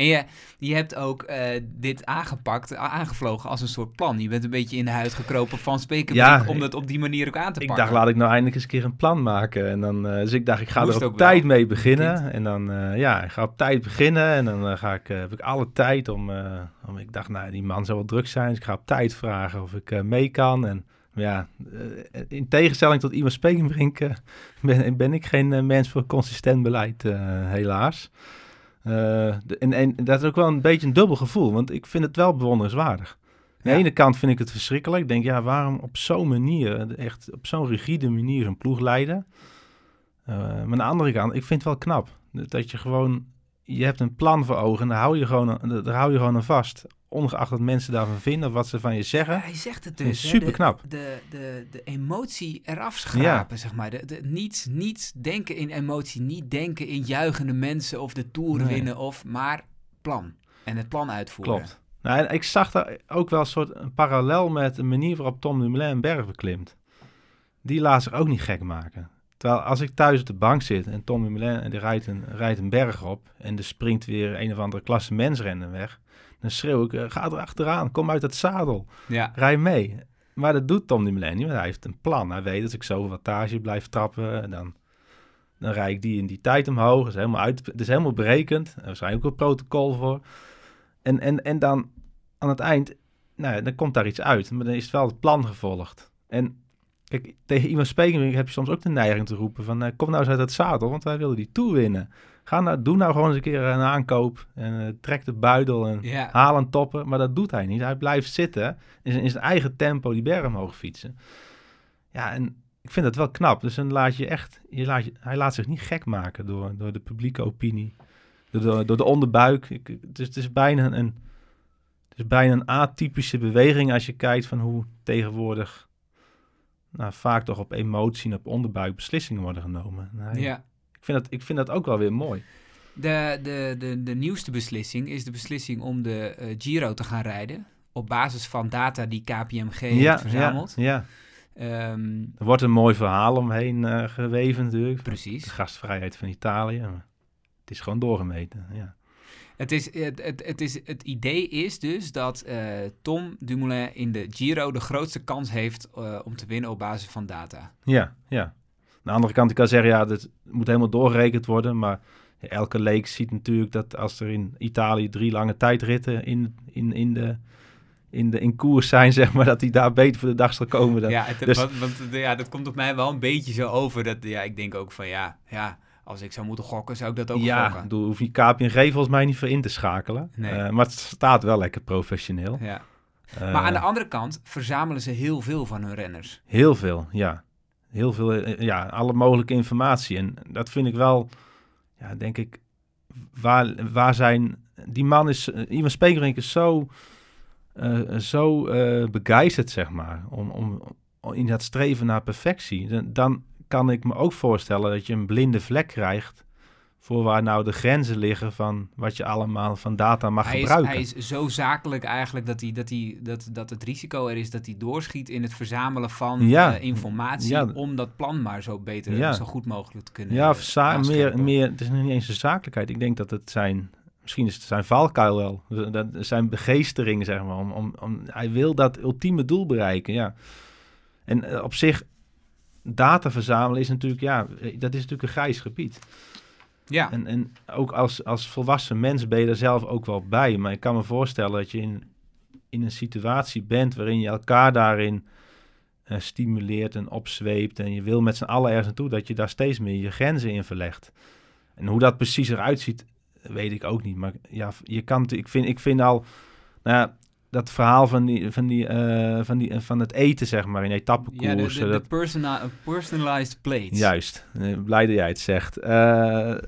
En je, je hebt ook eh, dit aangepakt, aangevlogen als een soort plan. Je bent een beetje in de huid gekropen van Spekerbrink Ja, om ik- dat op die manier ook aan te Ik pakken. dacht, laat ik nou eindelijk eens een keer een plan maken. En dan, eh, dus ik dacht, ik ga Moest er op wel, tijd mee beginnen. kind. En dan, eh, ja, ik ga op tijd beginnen. En dan ga ik, heb ik alle tijd om, om... Ik dacht, nou, die man zou wel druk zijn. Dus ik ga op tijd vragen of ik mee kan. En ja, in tegenstelling tot iemand Spekenbrink ben, ben ik geen mens voor consistent beleid, helaas. Eh, de- en, en dat is ook wel een beetje een dubbel gevoel, want ik vind het wel bewonderenswaardig. Aan de Ja. ene kant vind ik het verschrikkelijk. Ik denk, ja, waarom op zo'n manier, echt op zo'n rigide manier zo'n ploeg leiden? Eh, maar aan de andere kant, ik vind het wel knap. Dat dat je gewoon, je hebt een plan voor ogen en daar hou je gewoon, aan- daar hou je gewoon aan vast. Ongeacht wat mensen daarvan vinden of wat ze van je zeggen. Hij zegt het dus. hè, superknap. De, de, de, de emotie eraf schrapen, zeg maar. De, de, niet, niet denken in emotie, niet denken in juichende mensen of de toer Nee. winnen, of, maar plan. En het plan uitvoeren. Klopt. Nou, en ik zag daar ook wel een soort een parallel met de manier waarop Tom Dumoulin een berg beklimt. Die laat zich ook niet gek maken. Terwijl als ik thuis op de bank zit en Tom Dumoulin die rijdt een, rijdt een berg op en er springt weer een of andere klasse mensrennen weg, dan schreeuw ik, eh, ga er achteraan, kom uit het zadel, Ja. rij mee. Maar dat doet Tom niet, want hij heeft een plan. Hij weet dat ik zoveel wattage blijf trappen, dan, dan rijd ik die in die tijd omhoog. Dat is helemaal, uit, dat is helemaal berekend. Er is ook een protocol voor. En, en, en dan aan het eind, nou dan komt daar iets uit. Maar dan is het wel het plan gevolgd. En kijk, tegen iemand spreken heb je soms ook de neiging te roepen van... eh, kom nou eens uit het zadel, want wij willen die Tour winnen. Ga nou, doe nou gewoon eens een keer een aankoop. En eh, trek de buidel en Ja. haal een toppen. Maar dat doet hij niet. Hij blijft zitten in zijn, in zijn eigen tempo die berg omhoog fietsen. Ja, en ik vind dat wel knap. Dus dan laat je echt... Je laat je, hij laat zich niet gek maken door, door de publieke opinie. Door de, door de onderbuik. Ik, het, is, het is bijna een... Het is bijna een atypische beweging als je kijkt van hoe tegenwoordig... Nou, vaak toch op emotie en op onderbuik beslissingen worden genomen. Ja. Ik, vind dat, ik vind dat ook wel weer mooi. De, de, de, de nieuwste beslissing is de beslissing om de eh, Giro te gaan rijden. Op basis van data die KPMG heeft verzameld. Ja, ja. Ehm, Er wordt een mooi verhaal omheen eh, geweven natuurlijk. De precies. gastvrijheid van Italië. Maar het is gewoon doorgemeten, ja. Het, is, het, het, het, is, het idee is dus dat eh, Tom Dumoulin in de Giro de grootste kans heeft om te winnen op basis van data. Ja, ja. Aan de andere kant, ik kan zeggen, ja, dat moet helemaal doorgerekend worden. Maar ja, elke leek ziet natuurlijk dat als er in Italië drie lange tijdritten in, in, in, de, in, de, in koers zijn, zeg maar, dat hij daar beter voor de dag zal komen. Dan. Ja, het, dus- want, want, ja, dat komt op mij wel een beetje zo over. Dat, ja, ik denk ook van ja, ja, als ik zou moeten gokken, zou ik dat ook ja, gokken. daar hoef je KPNG volgens mij niet voor in te schakelen. Nee. Eh, maar het staat wel lekker professioneel. Ja. Eh, Maar aan de andere kant verzamelen ze heel veel van hun renners. Heel veel, ja. Heel veel, eh, ja, alle mogelijke informatie. En dat vind ik wel, ja, denk ik, waar, waar zijn... Die man is, uh, Ivan Spekerink is zo, uh, zo uh, begeisterd, zeg maar, om, om, om, in dat streven naar perfectie. Dan kan ik me ook voorstellen dat je een blinde vlek krijgt voor waar nou de grenzen liggen van wat je allemaal van data mag hij gebruiken. Is, hij is zo zakelijk eigenlijk dat, hij, dat, hij, dat, dat het risico er is dat hij doorschiet in het verzamelen van ja. uh, informatie ja. om dat plan maar zo beter, ja. zo goed mogelijk te kunnen Ja, meer, meer, het is niet eens een zakelijkheid. Ik denk dat het zijn, misschien is het zijn valkuil wel, dat zijn begeestering zeg maar, om, om, om, hij wil dat ultieme doel bereiken, ja. En uh, op zich, data verzamelen is natuurlijk, ja, dat is natuurlijk een grijs gebied. Ja. En, en ook als, als volwassen mens ben je er zelf ook wel bij. Maar ik kan me voorstellen dat je in, in een situatie bent waarin je elkaar daarin uh, stimuleert en opzweept. En je wil met z'n allen ergens naartoe dat je daar steeds meer je grenzen in verlegt. En hoe dat precies eruit ziet, weet ik ook niet. Maar ja, je kan ik vind, ik vind al, nou ja, dat verhaal van, die, van, die, uh, van, die, van het eten, zeg maar, in etappekoersen. Ja, de, de, dat... de persona personalized plate. Juist, blij dat jij het zegt. Uh,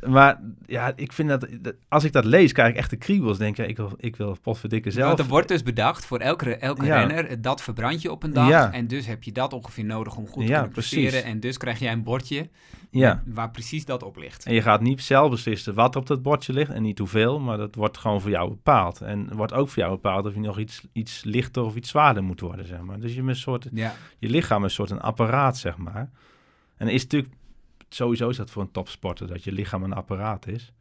maar ja, ik vind dat, als ik dat lees, krijg ik echt de kriebels. Denk ik, ik wil, ik wil potverdikke zelf. Want er wordt dus bedacht voor elke, elke ja. renner, dat verbrand je op een dag. Ja. En dus heb je dat ongeveer nodig om goed te ja, kunnen presteren. En dus krijg jij een bordje ja. waar precies dat op ligt. En je gaat niet zelf beslissen wat op dat bordje ligt en niet hoeveel, maar dat wordt gewoon voor jou bepaald. En wordt ook voor jou bepaald of je nog iets, iets lichter of iets zwaarder moet worden, zeg maar. Dus je, een soort, ja. je lichaam is een soort een apparaat, zeg maar. En is natuurlijk, sowieso is dat voor een topsporter, dat je lichaam een apparaat is.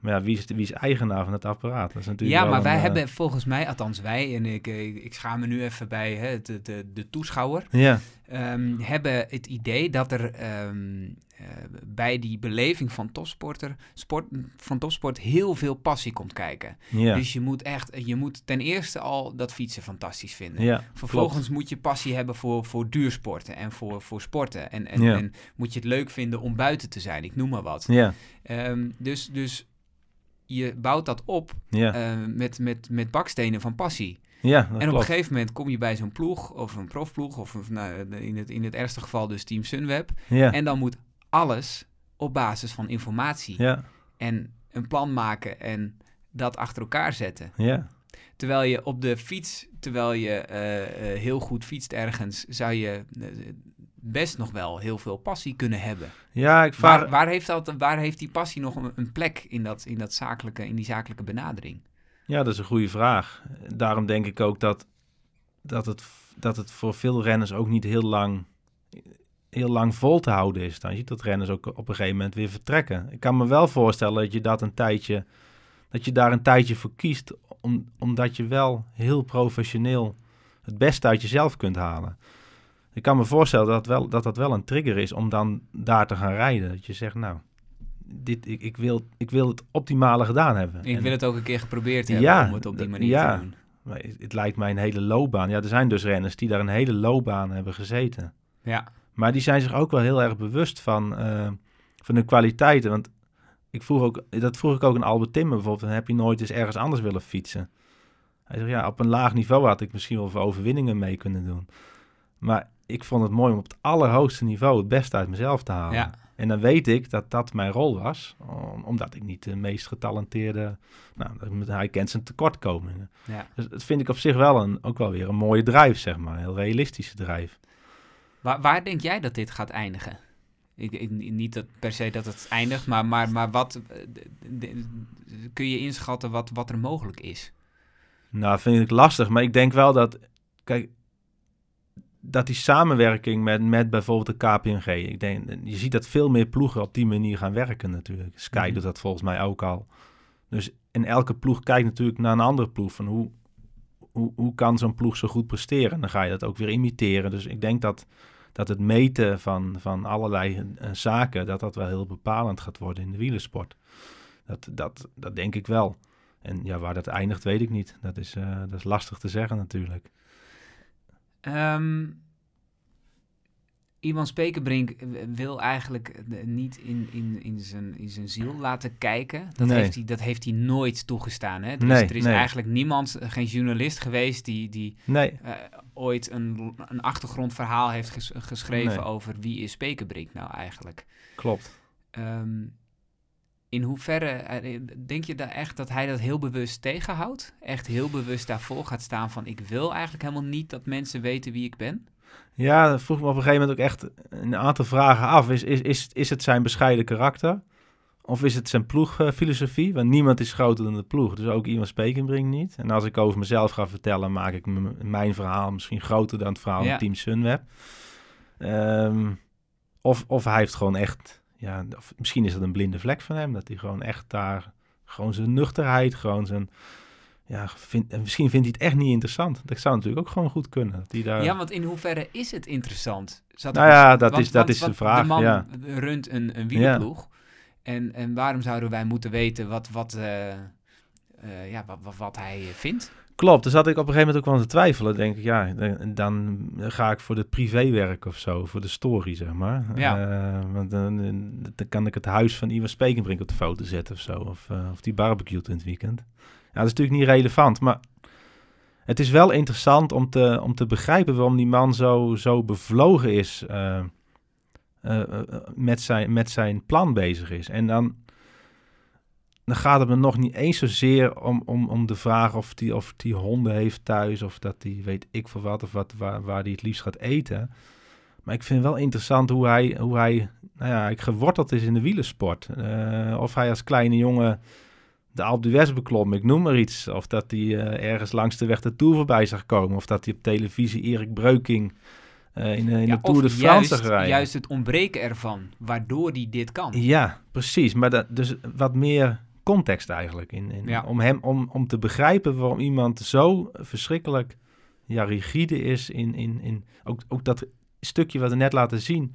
Maar ja, wie is, wie is eigenaar van het apparaat? Dat is natuurlijk Ja, maar wij een, eh, hebben volgens mij, althans wij, en ik, ik, ik schaam me nu even bij hè, de, de, de toeschouwer, Ja, ehm, hebben het idee dat er ehm, eh, bij die beleving van topsporter, sport, van topsport heel veel passie komt kijken. ja, Dus je moet echt, je moet ten eerste al dat fietsen fantastisch vinden. ja. Vervolgens moet je passie hebben voor, voor duursporten en voor, voor sporten. En, en, Ja. en moet je het leuk vinden om buiten te zijn, ik noem maar wat. Ja, Ehm, dus, dus je bouwt dat op ja, eh, met, met, met bakstenen van passie. ja, en op een gegeven moment kom je bij zo'n ploeg, of een profploeg, of een- nou, in, het, in het ergste geval dus Team Sunweb. Ja, En dan moet alles op basis van informatie ja, en een plan maken en dat achter elkaar zetten. ja. Terwijl je op de fiets, terwijl je eh, eh, heel goed fietst ergens, zou je eh, best nog wel heel veel passie kunnen hebben. Ja, ik vraag... Waar, waar, heeft dat, waar heeft die passie nog een, een plek in, dat, in, dat zakelijke, in die zakelijke benadering? Ja, dat is een goede vraag. Daarom denk ik ook dat, dat, het, dat het voor veel renners ook niet heel lang, heel lang vol te houden is. Dan je ziet dat renners ook op een gegeven moment weer vertrekken. Ik kan me wel voorstellen dat je dat een tijdje, dat je daar een tijdje voor kiest, om, omdat je wel heel professioneel het beste uit jezelf kunt halen. Ik kan me voorstellen dat wel, dat, dat wel een trigger is om dan daar te gaan rijden. Dat je zegt, nou, dit, ik, ik, wil, ik wil het optimale gedaan hebben. Ik En- wil het ook een keer geprobeerd hebben Ja, om het op die manier ja. te doen. maar het, lijkt mij een hele loopbaan. Ja, er zijn dus renners die daar een hele loopbaan hebben gezeten. Ja, Maar die zijn zich ook wel heel erg bewust van, eh, van hun kwaliteiten. Want ik vroeg ook, dat vroeg ik ook aan Albert Timmer bijvoorbeeld. van, Heb je nooit eens ergens anders willen fietsen? Hij zegt, ja, op een laag niveau had ik misschien wel voor overwinningen mee kunnen doen. Maar ik vond het mooi om op het allerhoogste niveau het beste uit mezelf te halen. Ja. En dan weet ik dat dat mijn rol was. om- omdat ik niet de meest getalenteerde... Nou, hij kent zijn tekortkomingen. ja. Dus dat vind ik op zich wel een, ook wel weer een mooie drijf, zeg maar. Een heel realistische drijf. Waar, waar denk jij dat dit gaat eindigen? Ik, ik- niet dat per se dat het eindigt, maar, maar, maar wat eh, kun je inschatten wat, wat er mogelijk is? Nou, vind ik lastig. Maar ik denk wel dat... Kijk, dat die samenwerking met, met bijvoorbeeld de KPMG... Ik denk, je ziet dat veel meer ploegen op die manier gaan werken natuurlijk. Sky Mhm. doet dat volgens mij ook al. Dus en elke ploeg kijkt natuurlijk naar een andere ploeg. Van hoe, hoe, hoe kan zo'n ploeg zo goed presteren? En dan ga je dat ook weer imiteren. Dus ik denk dat, dat het meten van, van allerlei eh, zaken... dat dat wel heel bepalend gaat worden in de wielersport. Dat, dat, dat denk ik wel. En ja, waar dat eindigt, weet ik niet. Dat is, eh, dat is lastig te zeggen natuurlijk. Ehm Iwan Spekerbrink wil eigenlijk niet in, in, in, zijn, in zijn ziel laten kijken. Dat, Nee. heeft, hij, dat heeft hij nooit toegestaan. Hè? Er is, er is nee. eigenlijk niemand, geen journalist geweest die, die eh, ooit een, een achtergrondverhaal heeft ges- geschreven over wie is Spekerbrink nou eigenlijk. klopt. Ehm, in hoeverre, eh, denk je daar echt dat hij dat heel bewust tegenhoudt? Echt heel bewust daarvoor gaat staan van ik wil eigenlijk helemaal niet dat mensen weten wie ik ben? Ja, dat vroeg me op een gegeven moment ook echt een aantal vragen af. Is, is, is, is het zijn bescheiden karakter? Of is het zijn ploegfilosofie? Want niemand is groter dan de ploeg. Dus ook iemand Spekenbrink niet. En als ik over mezelf ga vertellen, maak ik mijn verhaal misschien groter dan het verhaal Ja. van Team Sunweb. Ehm, of, of hij heeft gewoon echt... Ja, of misschien is het een blinde vlek van hem. Dat hij gewoon echt daar... Gewoon zijn nuchterheid, gewoon zijn... Ja, vind, en misschien vindt hij het echt niet interessant. Dat zou natuurlijk ook gewoon goed kunnen. Dat hij daar... Ja, want in hoeverre is het interessant? Zat Nou ja, dat want- is- dat want is de vraag, De man ja. runt een, een wielerploeg. En, en waarom zouden wij moeten weten wat, wat, eh, eh, ja, wat, wat, wat hij vindt? Klopt, dus had ik op een gegeven moment ook wel aan te twijfelen. Denk ik, ja, dan- ga ik voor het privéwerk of zo, voor de story, zeg maar. Ja. Eh, want dan, dan kan ik het huis van Iwan Spekenbrink op de foto zetten of zo. Of, eh, of die barbecue in het weekend. Ja, dat is natuurlijk niet relevant, maar het is wel interessant om te, om te begrijpen waarom die man zo, zo bevlogen is eh, met, zijn, met zijn plan bezig is. En dan, dan gaat het me nog niet eens zozeer om, om, om de vraag of die, of die honden heeft thuis, of dat die weet ik voor wat, of wat, waar, waar die het liefst gaat eten. Maar ik vind wel interessant hoe hij, hoe hij nou ja, geworteld is in de wielersport. Eh, of hij als kleine jongen de Alpe d'Huez beklom, ik noem maar iets. Of dat hij eh, ergens langs de weg de Tour voorbij zag komen. Of dat hij op televisie Erik Breuking eh, in, in Ja, de Tour de France zag rijden. juist het ontbreken ervan, waardoor hij dit kan. Ja, precies. Maar dat, dus wat meer context eigenlijk. In, in, Ja. om, hem, om, om te begrijpen waarom iemand zo verschrikkelijk ja, rigide is. In, in, in, ook, ook dat stukje wat we net laten zien.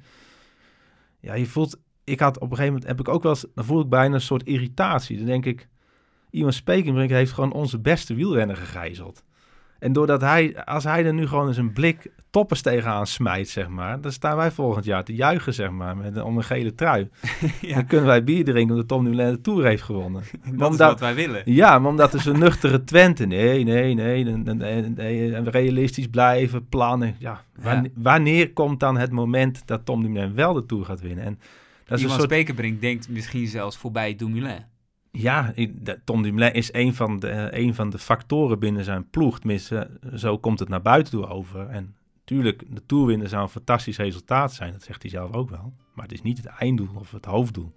Ja, je voelt... Ik had op een gegeven moment... Heb ik ook wel eens... Dan voel ik bijna een soort irritatie. Dan denk ik... Iwan Spekenbrink heeft gewoon onze beste wielrenner gegijzeld. En doordat hij... Als hij er nu gewoon eens een blik toppers tegenaan smijt, zeg maar... Dan staan wij volgend jaar te juichen, zeg maar. Met, om een gele trui. ja, Dan kunnen wij bier drinken omdat Tom Dumoulin de Tour heeft gewonnen. dat is wat wij willen. Ja, maar omdat er zo'n nuchtere Twente... Nee, nee, nee, nee, en realistisch blijven, plannen. Ja, wanneer, wanneer komt dan het moment dat Tom Dumoulin wel de Tour gaat winnen? En dat is Iwan een soort... Spekerbrink denkt misschien zelfs voorbij Dumoulin. Ja, Tom Dumoulin is een van, de, een van de factoren binnen zijn ploeg. Tenminste, zo komt het naar buiten toe over. En natuurlijk, de Tour winnen zou een fantastisch resultaat zijn. Dat zegt hij zelf ook wel. Maar het is niet het einddoel of het hoofddoel.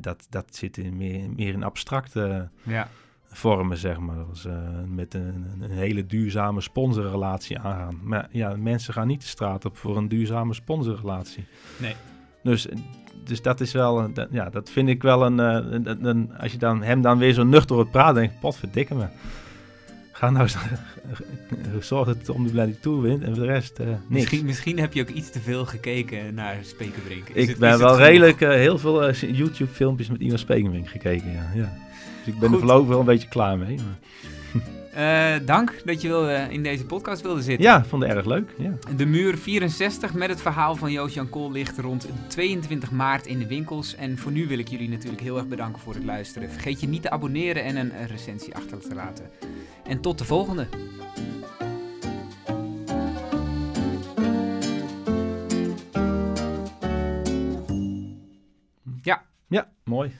Dat, dat zit in meer, meer in abstracte Ja. vormen, zeg maar. Eh, met een, een hele duurzame sponsorrelatie aangaan. Maar ja, mensen gaan niet de straat op voor een duurzame sponsorrelatie. Nee. Dus, dus dat is wel, dat, ja, dat vind ik wel een, eh, een, als je dan hem dan weer zo nuchter hoort praten, denk ik, potverdikke me. Ga nou eens, zorg dat Tom de Blij die Tour wint en voor de rest eh niks. Misschien, misschien heb je ook iets te veel gekeken naar Spekerbrink. Is ik het- ben is het wel genoeg? redelijk eh, heel veel YouTube filmpjes met Iwan Spekenbrink gekeken, ja. ja. Dus ik ben Goed. er voorlopig wel een beetje klaar mee. maar- Eh, dank dat je wilde, in deze podcast wilde zitten. Ja, vond het erg leuk, ja. De muur 64 met het verhaal van Joost-Jan Kool ligt rond 22 maart in de winkels. En voor nu wil ik jullie natuurlijk heel erg bedanken voor het luisteren. Vergeet je niet te abonneren en een eh, recensie achter te laten. En tot de volgende. Ja, mooi.